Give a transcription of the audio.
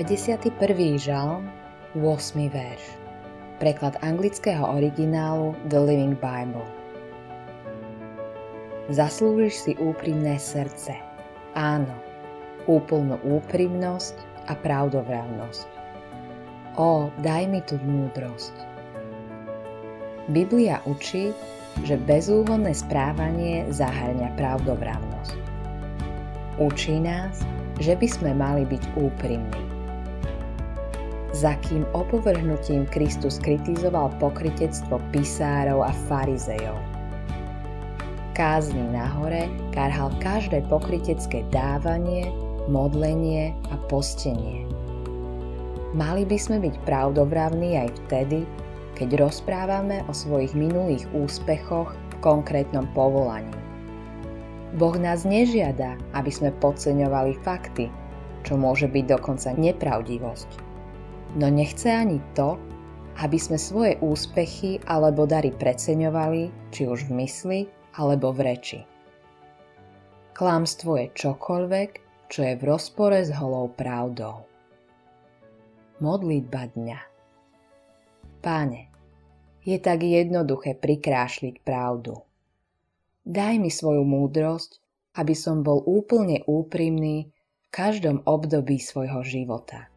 51. žalm, 8. verš. Preklad anglického originálu The Living Bible. Zaslúžiš si úprimné srdce. Áno, úplnú úprimnosť a pravdovravnosť. Ó, daj mi tu múdrosť. Biblia učí, že bezúhonné správanie zahrňa pravdovravnosť. Učí nás, že by sme mali byť úprimní. Za kým opovrhnutím Kristus kritizoval pokritectvo pisárov a farizejov. Kázni nahore karhal každé pokrytecké dávanie, modlenie a postenie. Mali by sme byť pravdovravní aj vtedy, keď rozprávame o svojich minulých úspechoch v konkrétnom povolaní. Boh nás nežiada, aby sme podceňovali fakty, čo môže byť dokonca nepravdivosť. No nechce ani to, aby sme svoje úspechy alebo dary preceňovali, či už v mysli alebo v reči. Klamstvo je čokoľvek, čo je v rozpore s holou pravdou. Modlitba dňa Páne, je tak jednoduché prikrášliť pravdu. Daj mi svoju múdrosť, aby som bol úplne úprimný v každom období svojho života.